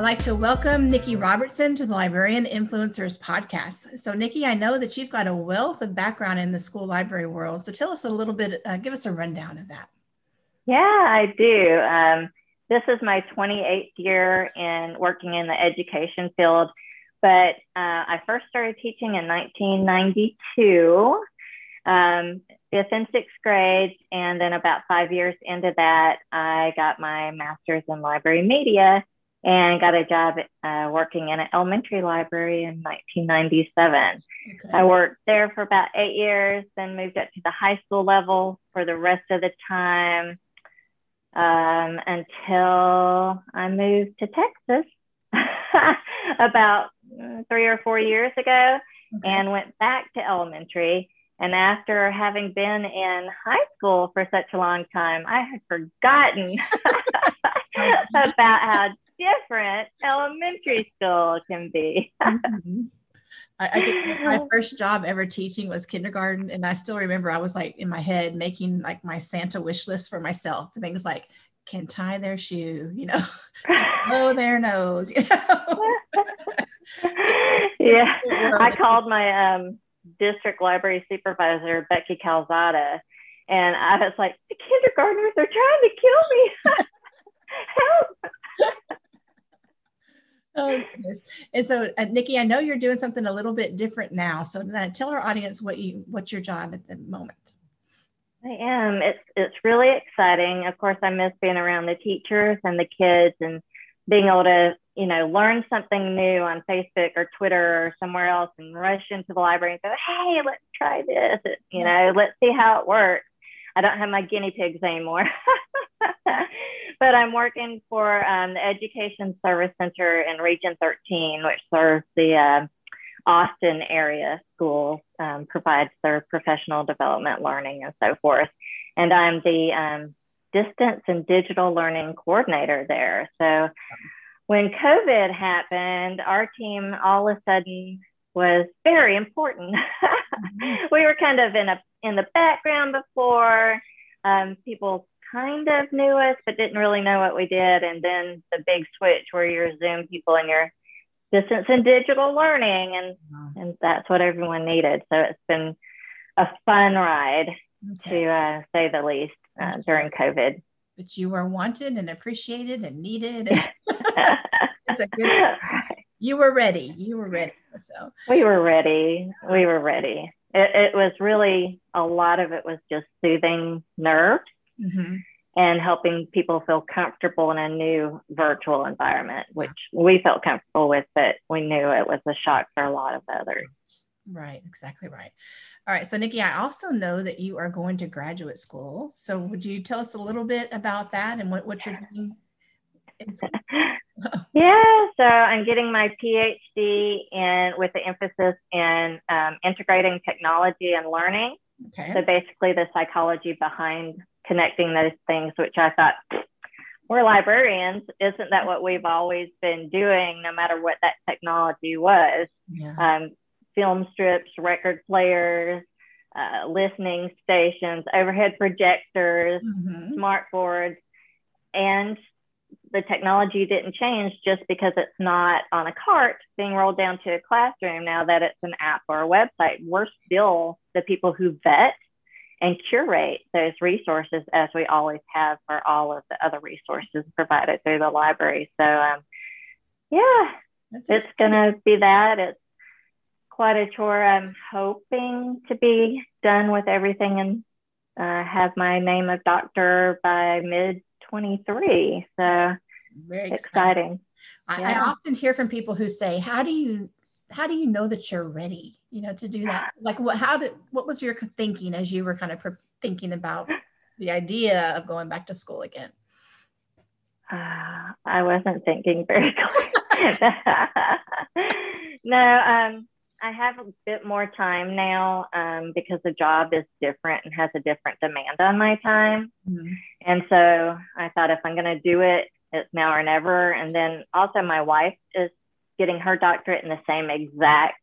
I'd like to welcome Nikki Robertson to the Librarian Influencers podcast. So, Nikki, I know that you've got a wealth of background in the school library world. So, tell us a little bit, uh, give us a rundown of that. Yeah, I do. Um, this is my 28th year in working in the education field, but uh, I first started teaching in 1992, um, fifth and sixth grades. And then about five years into that, I got my master's in library media and got a job uh, working in an elementary library in 1997. Okay. I worked there for about eight years, then moved up to the high school level for the rest of the time um, until I moved to Texas about three or four years ago okay. and went back to elementary. And after having been in high school for such a long time, I had forgotten about how different elementary school can be. mm-hmm. I, I did, my first job ever teaching was kindergarten, and I still remember I was like in my head making like my Santa wish list for myself. Things like can tie their shoe, you know, blow their nose, you know. yeah, I called my um, district library supervisor Becky Calzada, and I was like, the kindergartners are trying to kill me. Help! Oh goodness. And so, uh, Nikki, I know you're doing something a little bit different now. So, uh, tell our audience what you what's your job at the moment. I am. It's it's really exciting. Of course, I miss being around the teachers and the kids and being able to, you know, learn something new on Facebook or Twitter or somewhere else and rush into the library and go, hey, let's try this. You know, let's see how it works. I don't have my guinea pigs anymore. but I'm working for um, the Education Service Center in Region 13, which serves the uh, Austin area schools, um, provides their professional development learning and so forth. And I'm the um, distance and digital learning coordinator there. So when COVID happened, our team all of a sudden was very important. Mm-hmm. we were kind of in a in the background before. Um, people kind of knew us, but didn't really know what we did. And then the big switch where you're Zoom people and you're distance and digital learning, and wow. and that's what everyone needed. So it's been a fun ride, okay. to uh, say the least, uh, during COVID. But you were wanted and appreciated and needed. it's a good. You were ready. You were ready. So we were ready. We were ready. It, it was really a lot of it was just soothing nerves mm-hmm. and helping people feel comfortable in a new virtual environment, which we felt comfortable with, but we knew it was a shock for a lot of others. Right, exactly right. All right, so Nikki, I also know that you are going to graduate school. So would you tell us a little bit about that and what, what you're doing? yeah, so I'm getting my PhD in with the emphasis in um, integrating technology and learning. Okay. So basically, the psychology behind connecting those things, which I thought we're librarians. Isn't that what we've always been doing, no matter what that technology was? Yeah. Um, film strips, record players, uh, listening stations, overhead projectors, mm-hmm. smart boards, and the technology didn't change just because it's not on a cart being rolled down to a classroom now that it's an app or a website. We're still the people who vet and curate those resources as we always have for all of the other resources provided through the library. So, um, yeah, That's it's going to be that. It's quite a chore. I'm hoping to be done with everything and uh, have my name of doctor by mid 23. So, very exciting. exciting. I, yeah. I often hear from people who say, "How do you how do you know that you're ready you know to do that like what how did what was your thinking as you were kind of thinking about the idea of going back to school again uh, i wasn't thinking very clearly no um I have a bit more time now um, because the job is different and has a different demand on my time. Mm-hmm. And so I thought if I'm going to do it, it's now or never. And then also, my wife is getting her doctorate in the same exact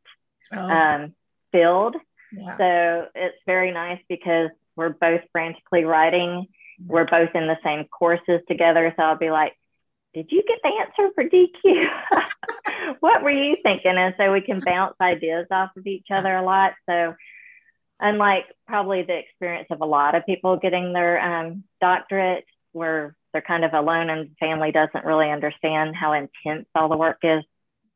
oh. um, field. Yeah. So it's very nice because we're both frantically writing. We're both in the same courses together. So I'll be like, did you get the answer for DQ? what were you thinking? And so we can bounce ideas off of each other a lot. So, unlike probably the experience of a lot of people getting their um, doctorate, where they're kind of alone and family doesn't really understand how intense all the work is.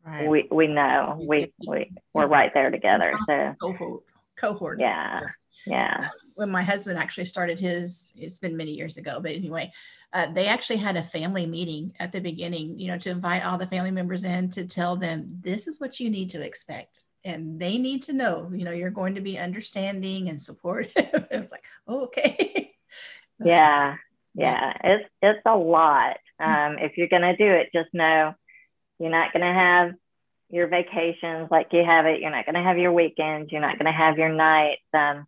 Right. We we know we we we're right there together. So cohort, cohort. Yeah, yeah. When my husband actually started his, it's been many years ago, but anyway, uh, they actually had a family meeting at the beginning, you know, to invite all the family members in to tell them this is what you need to expect. And they need to know, you know, you're going to be understanding and supportive. it's like, oh, okay. yeah. Yeah. It's, it's a lot. Um, if you're going to do it, just know you're not going to have your vacations like you have it. You're not going to have your weekends. You're not going to have your nights. Um,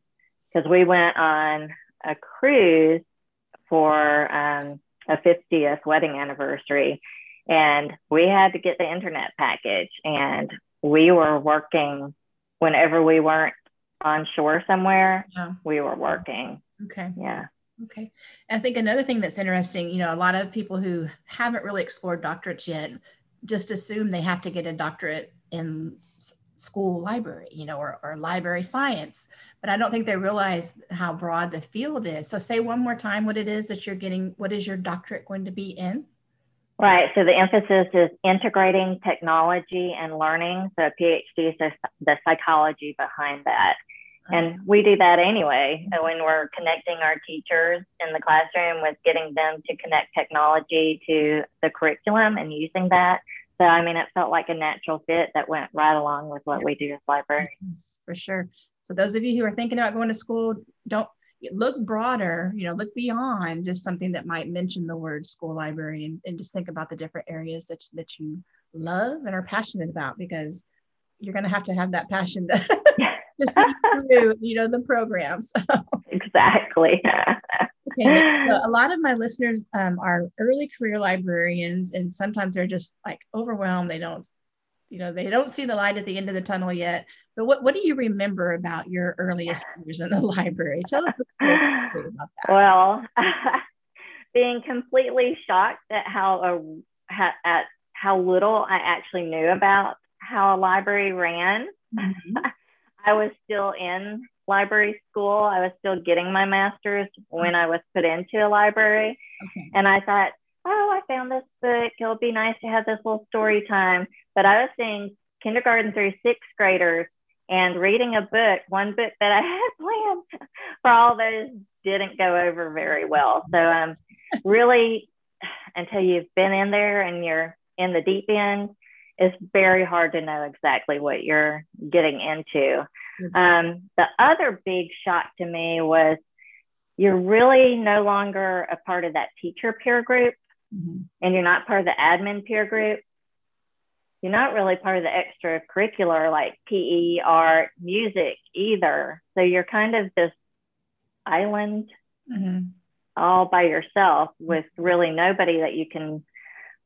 because we went on a cruise for um, a 50th wedding anniversary and we had to get the internet package and we were working whenever we weren't on shore somewhere yeah. we were working okay yeah okay i think another thing that's interesting you know a lot of people who haven't really explored doctorates yet just assume they have to get a doctorate in school library, you know, or, or library science. But I don't think they realize how broad the field is. So say one more time what it is that you're getting, what is your doctorate going to be in? Right. So the emphasis is integrating technology and learning. So PhD is the psychology behind that. And we do that anyway. When we're connecting our teachers in the classroom with getting them to connect technology to the curriculum and using that, so, I mean, it felt like a natural fit that went right along with what we do as librarians. For sure. So, those of you who are thinking about going to school, don't look broader, you know, look beyond just something that might mention the word school library and, and just think about the different areas that, that you love and are passionate about because you're going to have to have that passion to, to see through, you know, the programs. exactly. okay. So a lot of my listeners um, are early career librarians, and sometimes they're just like overwhelmed. They don't, you know, they don't see the light at the end of the tunnel yet. But what, what do you remember about your earliest years in the library? Tell us about that. Well, being completely shocked at how a, at how little I actually knew about how a library ran. Mm-hmm. I was still in library school. I was still getting my master's when I was put into a library. Okay. And I thought, oh, I found this book. It'll be nice to have this little story time. But I was seeing kindergarten through sixth graders and reading a book, one book that I had planned for all those didn't go over very well. So um really until you've been in there and you're in the deep end, it's very hard to know exactly what you're getting into. Mm-hmm. Um, the other big shock to me was you're really no longer a part of that teacher peer group mm-hmm. and you're not part of the admin peer group. You're not really part of the extracurricular like PE, art, music either. So you're kind of this island mm-hmm. all by yourself with really nobody that you can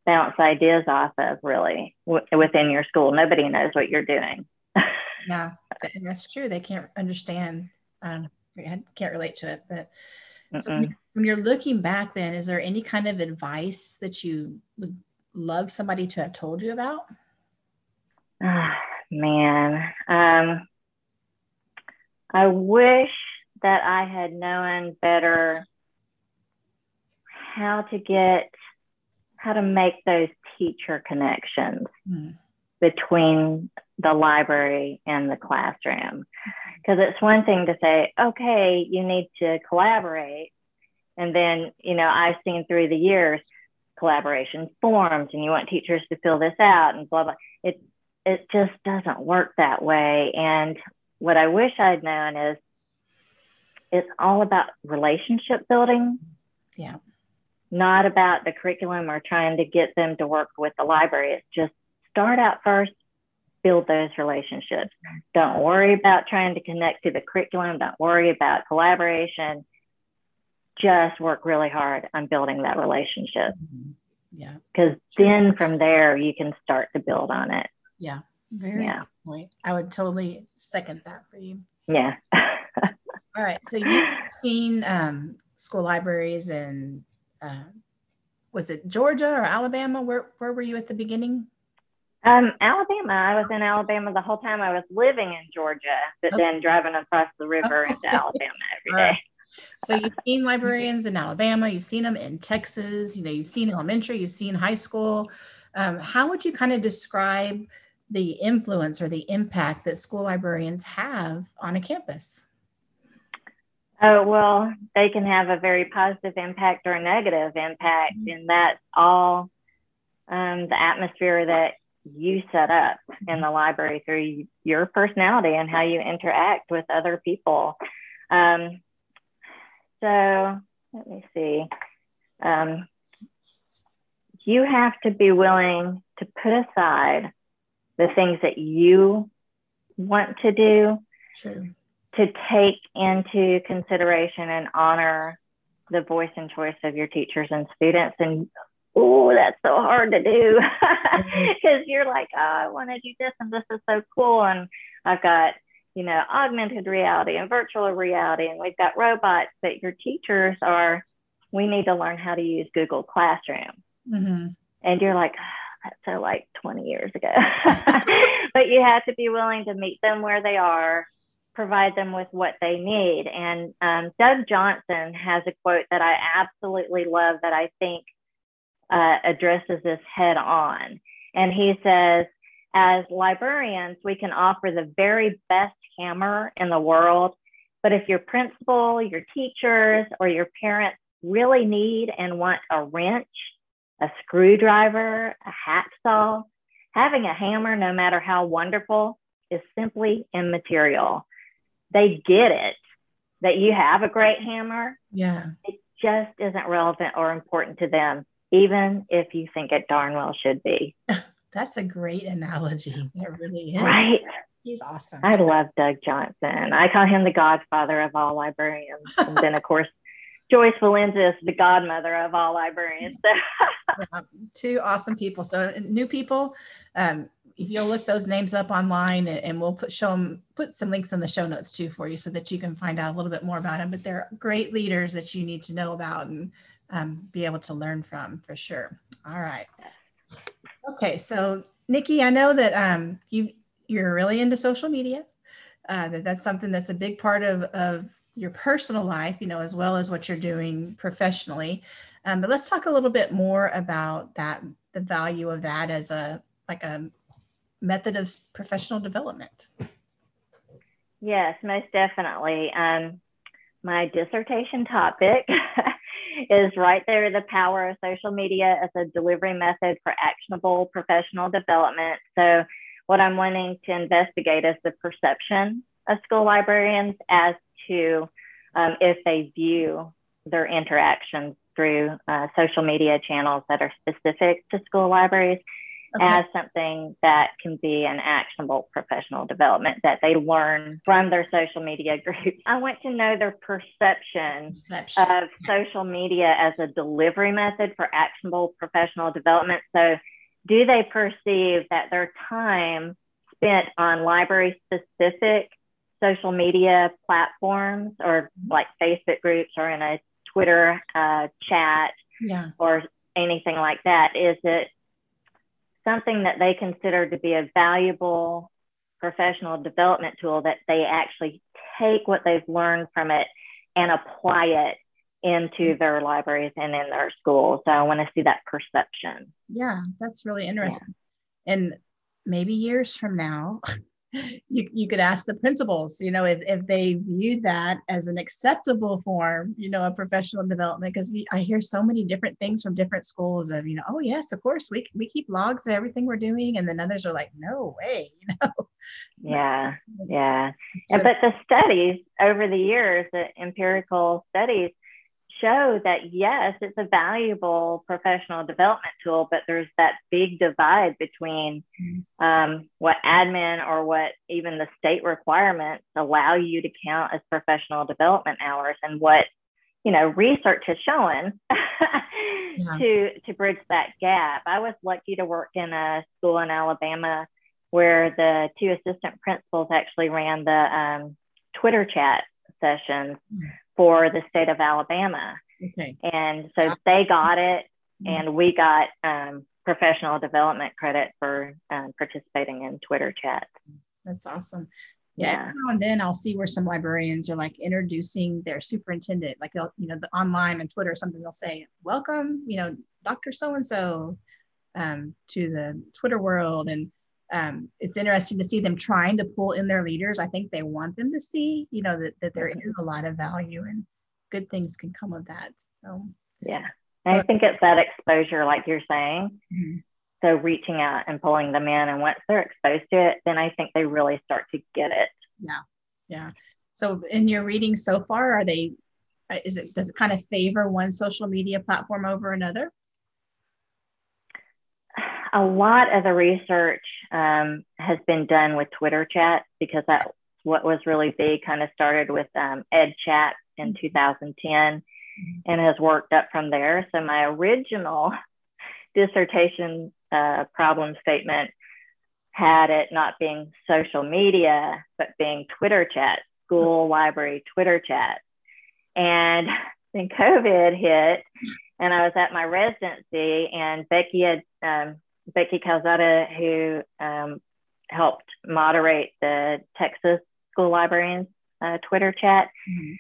bounce ideas off of really w- within your school. Nobody knows what you're doing. yeah, that's true. They can't understand, um, can't relate to it. But so when you're looking back, then, is there any kind of advice that you would love somebody to have told you about? Oh, man, um, I wish that I had known better how to get how to make those teacher connections mm. between the library and the classroom. Because it's one thing to say, okay, you need to collaborate. And then, you know, I've seen through the years collaboration forms and you want teachers to fill this out and blah, blah. It, it just doesn't work that way. And what I wish I'd known is it's all about relationship building. Yeah not about the curriculum or trying to get them to work with the library. It's just start out first, build those relationships. Don't worry about trying to connect to the curriculum. Don't worry about collaboration. Just work really hard on building that relationship. Mhm. Yeah. Because then from there, you can start to build on it. Yeah. Very Yeah. I would totally second that for you. Yeah. All right. So you've seen um, school libraries in, uh, was it Georgia or Alabama? Where, where were you at the beginning? Um, Alabama. I was in Alabama the whole time I was living in Georgia, but Okay. then driving across the river into Alabama every day. Right. So you've seen librarians in Alabama, you've seen them in Texas, you know, you've seen elementary, you've seen high school. Um, how would you kind of describe the influence or the impact that school librarians have on a campus? Oh, well, they can have a very positive impact or a negative impact, and that's all um, the atmosphere that you set up in the library through your personality and how you interact with other people. Um, so let me see. Um, you have to be willing to put aside the things that you want to do True. To take into consideration and honor the voice and choice of your teachers and students. And oh, that's so hard to do because you're like, oh, I want to do this and this is so cool. And I've got, you know, augmented reality and virtual reality, and we've got robots, but your teachers are, we need to learn how to use Google Classroom Mhm. and you're like "Ah, that's so like 20 years ago but you have to be willing to meet them where they are provide them with what they need and um, doug johnson has a quote that i absolutely love that i think uh, addresses this head on and he says as librarians we can offer the very best hammer in the world but if your principal your teachers or your parents really need and want a wrench a screwdriver, a hacksaw. Having a hammer, no matter how wonderful, is simply immaterial. They get it that you have a great hammer. Yeah. It just isn't relevant or important to them, even if you think it darn well should be. That's a great analogy. It really is. Right? He's awesome. I love Doug Johnson. I call him the godfather of all librarians. And then, of course, Joyce Valenza is the godmother of all librarians. Yeah, two awesome people. So new people, um, if you'll look those names up online and, we'll put show them put some links in the show notes too for you so that you can find out a little bit more about them. But they're great leaders that you need to know about and um, be able to learn from for sure. All right. Okay, so Nikki, I know that um, you you're really into social media. Uh, that that's something that's a big part of of your personal life, you know, as well as what you're doing professionally. Um, but let's talk a little bit more about that, the value of that as a like a method of professional development. Yes, most definitely. Um, my dissertation topic is right there the power of social media as a delivery method for actionable professional development. So, what I'm wanting to investigate is the perception of school librarians as to um, if they view their interactions through uh, social media channels that are specific to school libraries Okay. as something that can be an actionable professional development that they learn from their social media groups. I want to know their perception Perception. of social media as a delivery method for actionable professional development. So, do they perceive that their time spent on library specific social media platforms or like Facebook groups or in a Twitter uh, chat yeah. or anything like that? Is it something that they consider to be a valuable professional development tool that they actually take what they've learned from it and apply it into mm-hmm. their libraries and in their schools? So I want to see that perception. Yeah, that's really interesting. And maybe years from now, you, you could ask the principals, you know, if, if they viewed that as an acceptable form, you know, of professional development, because I hear so many different things from different schools of, you know, oh yes, of course, we, we keep logs of everything we're doing. And then others are like, no way, you know. Yeah, yeah. So- but the studies over the years, the empirical studies show that yes, it's a valuable professional development tool, but there's that big divide between mm-hmm. um, what admin or what even the state requirements allow you to count as professional development hours and what you know research has shown yeah. to to bridge that gap. I was lucky to work in a school in Alabama where the two assistant principals actually ran the um, Twitter chat sessions mm-hmm for the state of Alabama. Okay. And so they got it, and we got um, professional development credit for um, participating in Twitter chat. That's awesome. Yeah, yeah. now and then I'll see where some librarians are like introducing their superintendent, like they'll, you know, the online and Twitter or something. They'll say, "Welcome, you know, Dr. So and So, to the Twitter world," and um, it's interesting to see them trying to pull in their leaders. I think they want them to see, you know, that, that there is a lot of value and good things can come of that. So, yeah. So, I think it's that exposure, like you're saying. Mm-hmm. So, reaching out and pulling them in, and once they're exposed to it, then I think they really start to get it. Yeah. Yeah. So, in your reading so far, are they, uh, is it, does it kind of favor one social media platform over another? A lot of the research um, has been done with Twitter chat because that's what was really big. Kind of started with um, Ed Chat in mm-hmm. 2010 mm-hmm. and has worked up from there. So my original dissertation uh, problem statement had it not being social media, but being Twitter chat, school, mm-hmm. library, Twitter chat. And then COVID hit, and I was at my residency, and Becky had um, Becky Calzada, who um, helped moderate the Texas School Librarians uh, Twitter chat. Mm-hmm.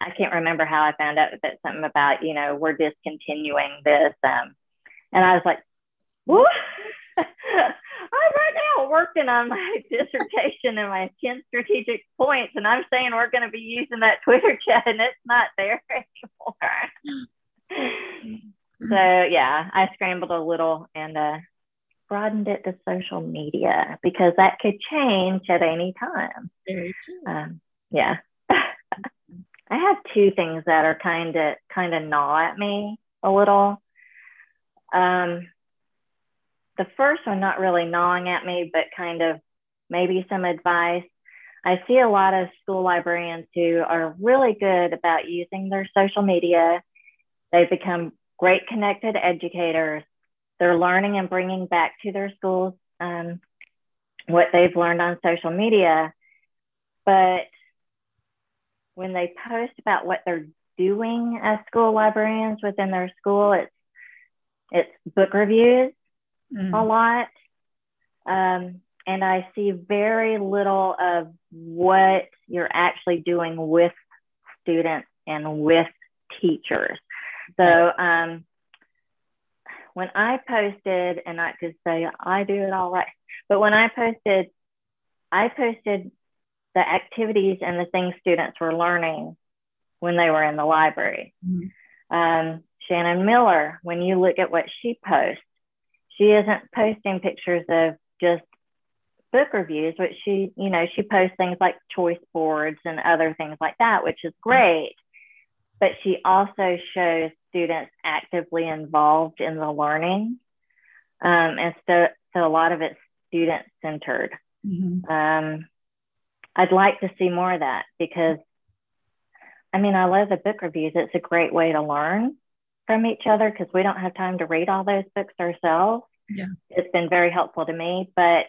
I can't remember how I found out that something about, you know, we're discontinuing this. Um, and I was like, what? I'm right now working on my dissertation and my 10 strategic points, and I'm saying we're going to be using that Twitter chat, and it's not there anymore. so, yeah, I scrambled a little and uh, broadened it to social media because that could change at any time. Very true. Um, yeah. I have two things that are kind of kind of gnaw at me a little. Um, the first one not really gnawing at me, but kind of maybe some advice. I see a lot of school librarians who are really good about using their social media. They've become great connected educators, they're learning and bringing back to their schools um, what they've learned on social media. But when they post about what they're doing as school librarians within their school, it's it's book reviews mm. a lot. Um, and I see very little of what you're actually doing with students and with teachers. So um, when I posted, and I could say I do it all right, but when I posted, I posted the activities and the things students were learning when they were in the library. Mm-hmm. Um, Shannon Miller, when you look at what she posts, she isn't posting pictures of just book reviews, but she, you know, she posts things like choice boards and other things like that, which is great. But she also shows students actively involved in the learning. Um, and so, so a lot of it's student centered. Mm-hmm. Um, I'd like to see more of that because I mean, I love the book reviews. It's a great way to learn from each other because we don't have time to read all those books ourselves. Yeah. It's been very helpful to me. But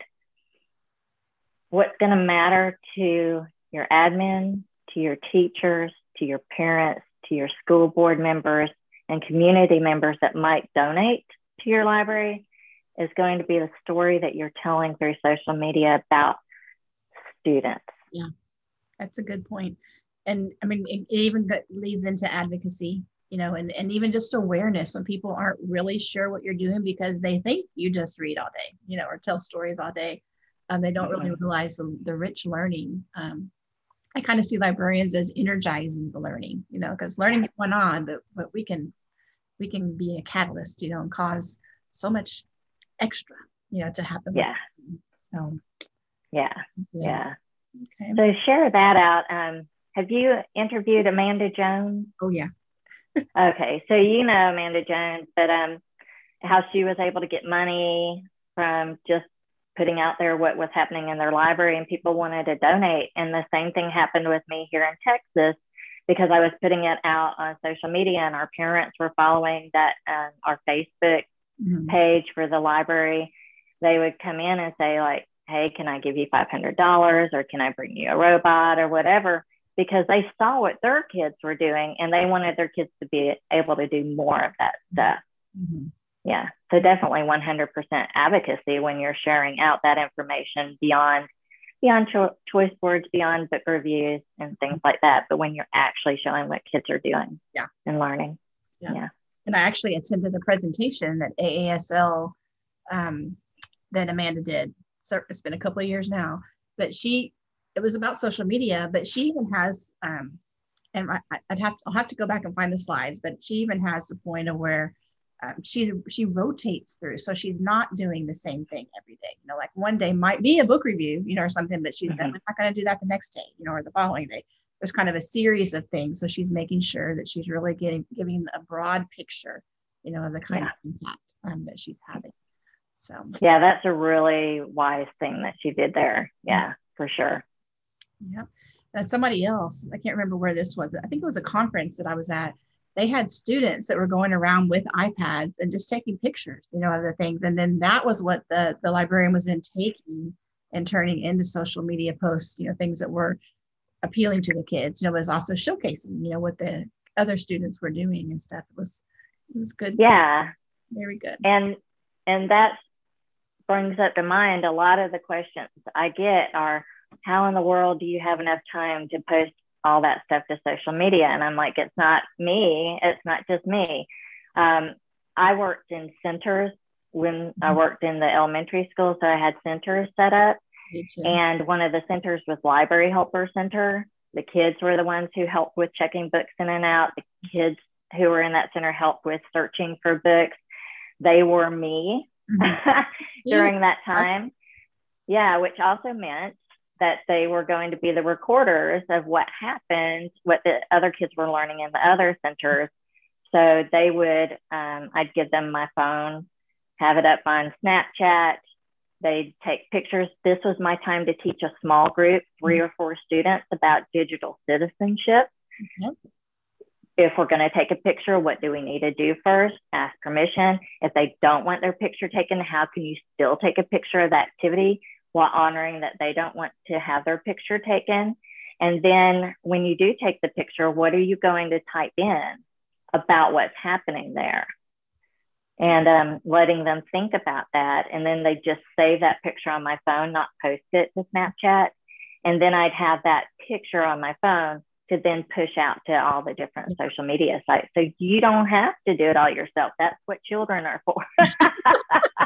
what's going to matter to your admin, to your teachers, to your parents, to your school board members, and community members that might donate to your library is going to be the story that you're telling through social media about students. Yeah, that's a good point. And I mean, it, even leads into advocacy, you know, and, and even just awareness when people aren't really sure what you're doing because they think you just read all day, you know, or tell stories all day. Um, they don't really realize the, the rich learning um, I kind of see librarians as energizing the learning, you know, because learning's going on, but but we can we can be a catalyst, you know, and cause so much extra, you know, to happen. Yeah. So yeah. Yeah. Okay. So share that out. Um, have you interviewed Amanda Jones? Oh yeah. okay, so you know Amanda Jones, but um, how she was able to get money from just putting out there what was happening in their library, and people wanted to donate. And the same thing happened with me here in Texas because I was putting it out on social media, and our parents were following that um, our Facebook mm-hmm. page for the library. They would come in and say like, "Hey, can I give you five hundred dollars, or can I bring you a robot, or whatever?" because they saw what their kids were doing and they wanted their kids to be able to do more of that stuff. Mm-hmm. Yeah. So definitely 100% advocacy when you're sharing out that information beyond beyond cho- choice boards, beyond book reviews and things like that. But when you're actually showing what kids are doing yeah. and learning. Yeah. yeah. And I actually attended a presentation that AASL um, that Amanda did. So it's been a couple of years now, but she it was about social media, but she even has, um, and I, would have to, I'll have to go back and find the slides, but she even has the point of where um, she she rotates through, so she's not doing the same thing every day. You know, like one day might be a book review, you know, or something, but she's mm-hmm. definitely not going to do that the next day, you know, or the following day. There's kind of a series of things, so she's making sure that she's really getting giving a broad picture, you know, of the kind yeah. of impact um, that she's having. So yeah, that's a really wise thing that she did there. Yeah, for sure. Yeah. And somebody else, I can't remember where this was. I think it was a conference that I was at. They had students that were going around with iPads and just taking pictures, you know, of the things. And then that was what the, the librarian was then taking and turning into social media posts, you know, things that were appealing to the kids, you know, but was also showcasing, you know, what the other students were doing and stuff. It was it was good. Yeah. Very good. And and that brings up to mind a lot of the questions I get are how in the world do you have enough time to post all that stuff to social media? And I'm like, it's not me. It's not just me. Um, I worked in centers when I mm-hmm. worked in the elementary school. So I had centers set up. And one of the centers was Library Helper Center. The kids were the ones who helped with checking books in and out. The kids who were in that center helped with searching for books. They were me mm-hmm. during yeah. that time. Yeah, which also meant that they were going to be the recorders of what happened, what the other kids were learning in the other centers. So they would, um, I'd give them my phone, have it up on Snapchat. They'd take pictures. This was my time to teach a small group, three or four students, about digital citizenship. Mm-hmm. If we're going to take a picture, what do we need to do first? Ask permission. If they don't want their picture taken, how can you still take a picture of the activity? While honoring that they don't want to have their picture taken. And then when you do take the picture, what are you going to type in about what's happening there? And um, letting them think about that. And then they just save that picture on my phone, not post it to Snapchat. And then I'd have that picture on my phone to then push out to all the different social media sites. So you don't have to do it all yourself. That's what children are for.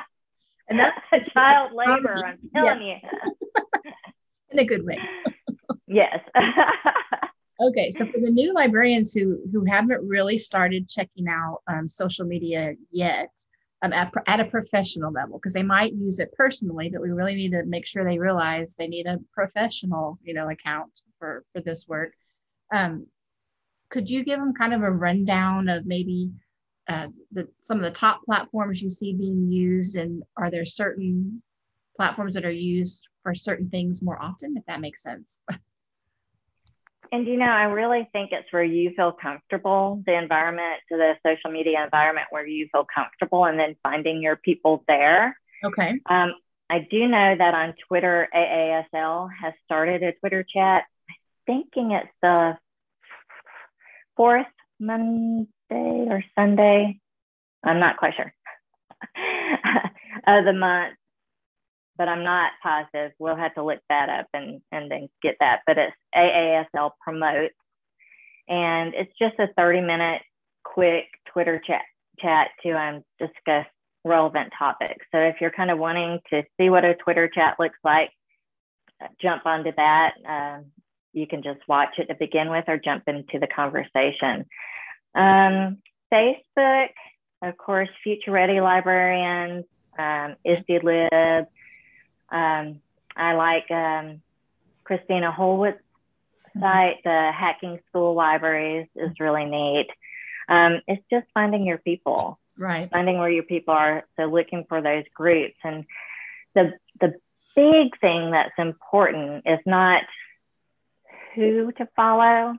And that's child labor, I'm telling yeah. you. In a good way. yes. okay, so for the new librarians who who haven't really started checking out um, social media yet, um, at, at a professional level, because they might use it personally, but we really need to make sure they realize they need a professional, you know, account for for this work. Um, could you give them kind of a rundown of maybe uh, the, some of the top platforms you see being used and are there certain platforms that are used for certain things more often if that makes sense? And you know i really think it's where you feel comfortable the environment the social media environment where you feel comfortable and then finding your people there. Okay. Um, i do know that on twitter aasl has started a twitter chat. I'm thinking it's the fourth monday or Sunday. I'm not quite sure of the month, but I'm not positive. We'll have to look that up and, and then get that. But it's AASL promotes, and it's just a 30 minute quick Twitter chat chat to um, discuss relevant topics. So if you're kind of wanting to see what a Twitter chat looks like, jump onto that. Um, you can just watch it to begin with or jump into the conversation. Um, Facebook, of course, Future Ready Librarians, um, ISTE Um, I like um, Kristina Holzweiss's mm-hmm. site, the Hacking School Libraries is really neat. Um, it's just finding your people, right? Finding where your people are. So looking for those groups. And the the big thing that's important is not who to follow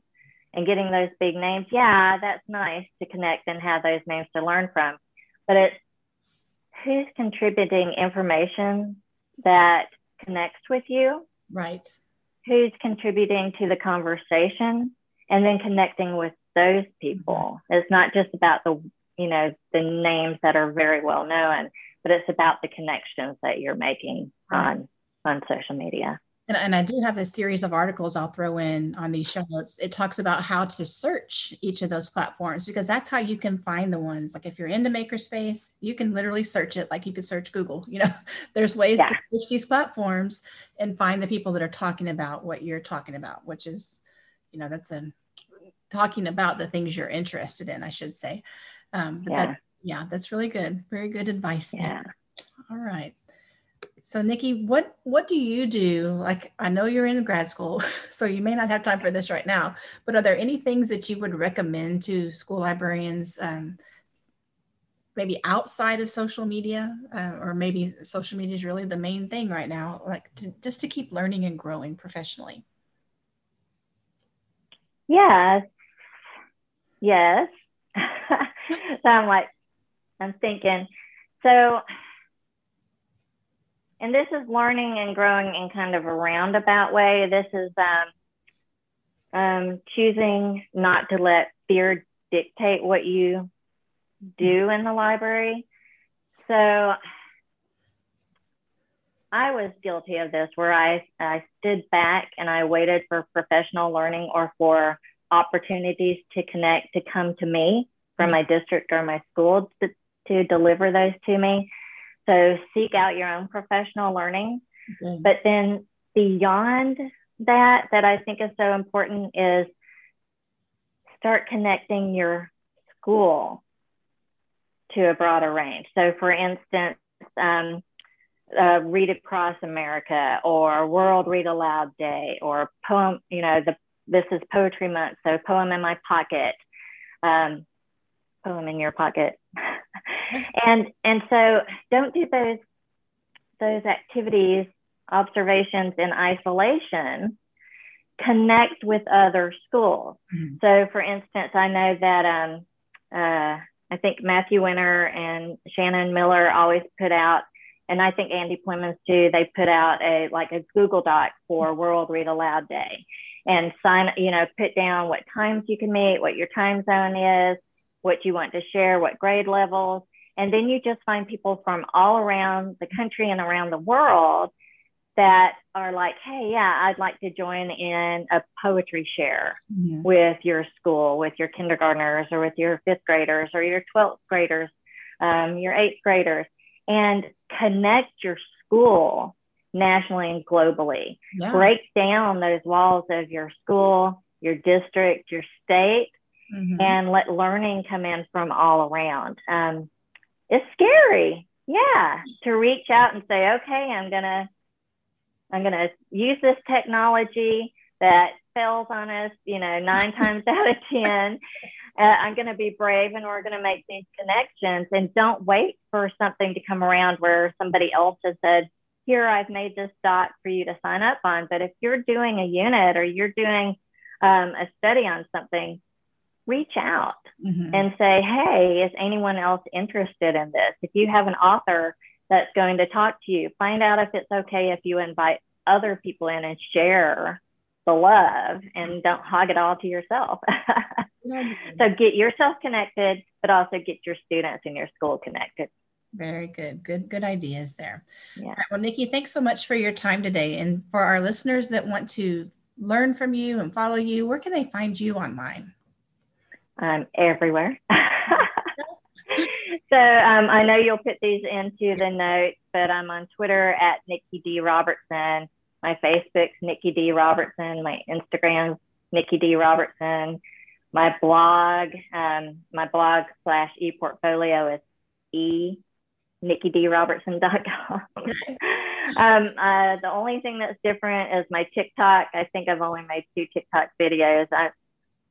and getting those big names. Yeah, that's nice to connect and have those names to learn from, but it's who's contributing information that connects with you. Right. Who's contributing to the conversation and then connecting with those people. Mm-hmm. It's not just about the, you know, the names that are very well known, but it's about the connections that you're making right. on on social media. And, and I do have a series of articles I'll throw in on these show notes. It talks about how to search each of those platforms because that's how you can find the ones. Like if you're into makerspace, you can literally search it like you could search Google. You know, there's ways yeah. to search these platforms and find the people that are talking about what you're talking about, which is, you know, that's a talking about the things you're interested in, I should say. Um, yeah. That, yeah, that's really good. Very good advice. Yeah. All right. So Nikki, what what do you do? Like I know you're in grad school, so you may not have time for this right now, but are there any things that you would recommend to school librarians um, maybe outside of social media uh, or maybe social media is really the main thing right now like to, just to keep learning and growing professionally? Yes. Yes. So i'm like i'm thinking so and this is learning and growing in kind of a roundabout way. This is um, um, choosing not to let fear dictate what you do in the library. So I was guilty of this where I, I stood back and I waited for professional learning or for opportunities to connect to come to me from my district or my school to, to deliver those to me. So seek out your own professional learning. Okay. But then beyond that, that I think is so important is start connecting your school to a broader range. So, for instance, um, uh, Read Across America or World Read Aloud Day or poem, you know, the this is poetry month, so poem in my pocket, um, poem in your pocket. and and so don't do those those activities observations in isolation. Connect with other schools. Mm-hmm. so for instance i know that um, uh, i think matthew winner and shannon miller always put out and i think andy Plemmons too they put out a like a google doc for world read aloud day. And sign you know put down what times you can meet what your time zone is what you want to share what grade levels and then you just find people from all around the country and around the world that are like, hey, yeah, I'd like to join in a poetry share mm-hmm. with your school, with your kindergartners or with your fifth graders or your 12th graders, um, your eighth graders, and connect your school nationally and globally. Yeah. Break down those walls of your school, your district, your state, mm-hmm. and let learning come in from all around. Um, it's scary. Yeah, to reach out and say, okay, I'm gonna, I'm gonna use this technology that fails on us, you know, nine times out of ten. Uh, I'm going to be brave and we're going to make these connections and don't wait for something to come around where somebody else has said, here, I've made this doc for you to sign up on. But if you're doing a unit or you're doing um, a study on something, reach out mm-hmm. and say, hey, is anyone else interested in this? If you have an author that's going to talk to you, find out if it's okay if you invite other people in and share the love and don't hog it all to yourself. so get yourself connected, but also get your students in your school connected. Very good. Good, good ideas there. Yeah. Right, well, Nikki, thanks so much for your time today. And for our listeners that want to learn from you and follow you, where can they find you online? Um, everywhere. so um, I know you'll put these into the notes, but I'm on Twitter at Nikki D Robertson. My Facebook's Nikki D Robertson. My Instagram's Nikki D Robertson. My blog, um, my blog slash e-portfolio is e nikkidrobertson.com. um, uh, the only thing that's different is my TikTok. I think I've only made two TikTok videos. I,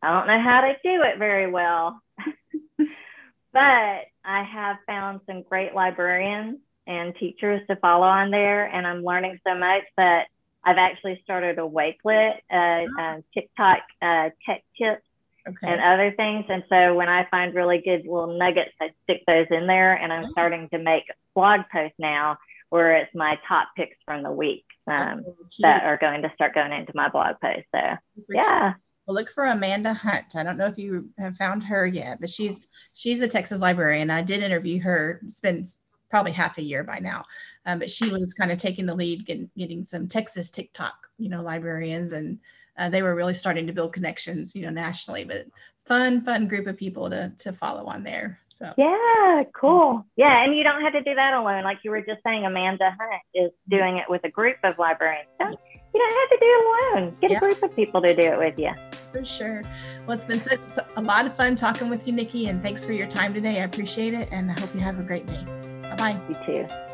I don't know how to do it very well. but I have found some great librarians and teachers to follow on there, and I'm learning so much that I've actually started a Wakelet, uh, uh, TikTok uh, tech tips okay. and other things. And so when I find really good little nuggets, I stick those in there. And I'm oh. starting to make blog posts now where it's my top picks from the week um, oh, that are going to start going into my blog post. So yeah. Well, look for Amanda Hunt. I don't know if you have found her yet, but she's she's a Texas librarian. I did interview her. It's been probably half a year by now. Um, but she was kind of taking the lead, getting, getting some Texas TikTok, you know, librarians, and uh, they were really starting to build connections, you know, nationally. But fun, fun group of people to to follow on there. So yeah, cool. Yeah, and you don't have to do that alone. Like you were just saying, Amanda Hunt is doing it with a group of librarians. Don't, you don't have to do it alone. Get a group of people to do it with you. For sure. Well, it's been such a lot of fun talking with you, Nikki, and thanks for your time today. I appreciate it, and I hope you have a great day. Bye bye. You too.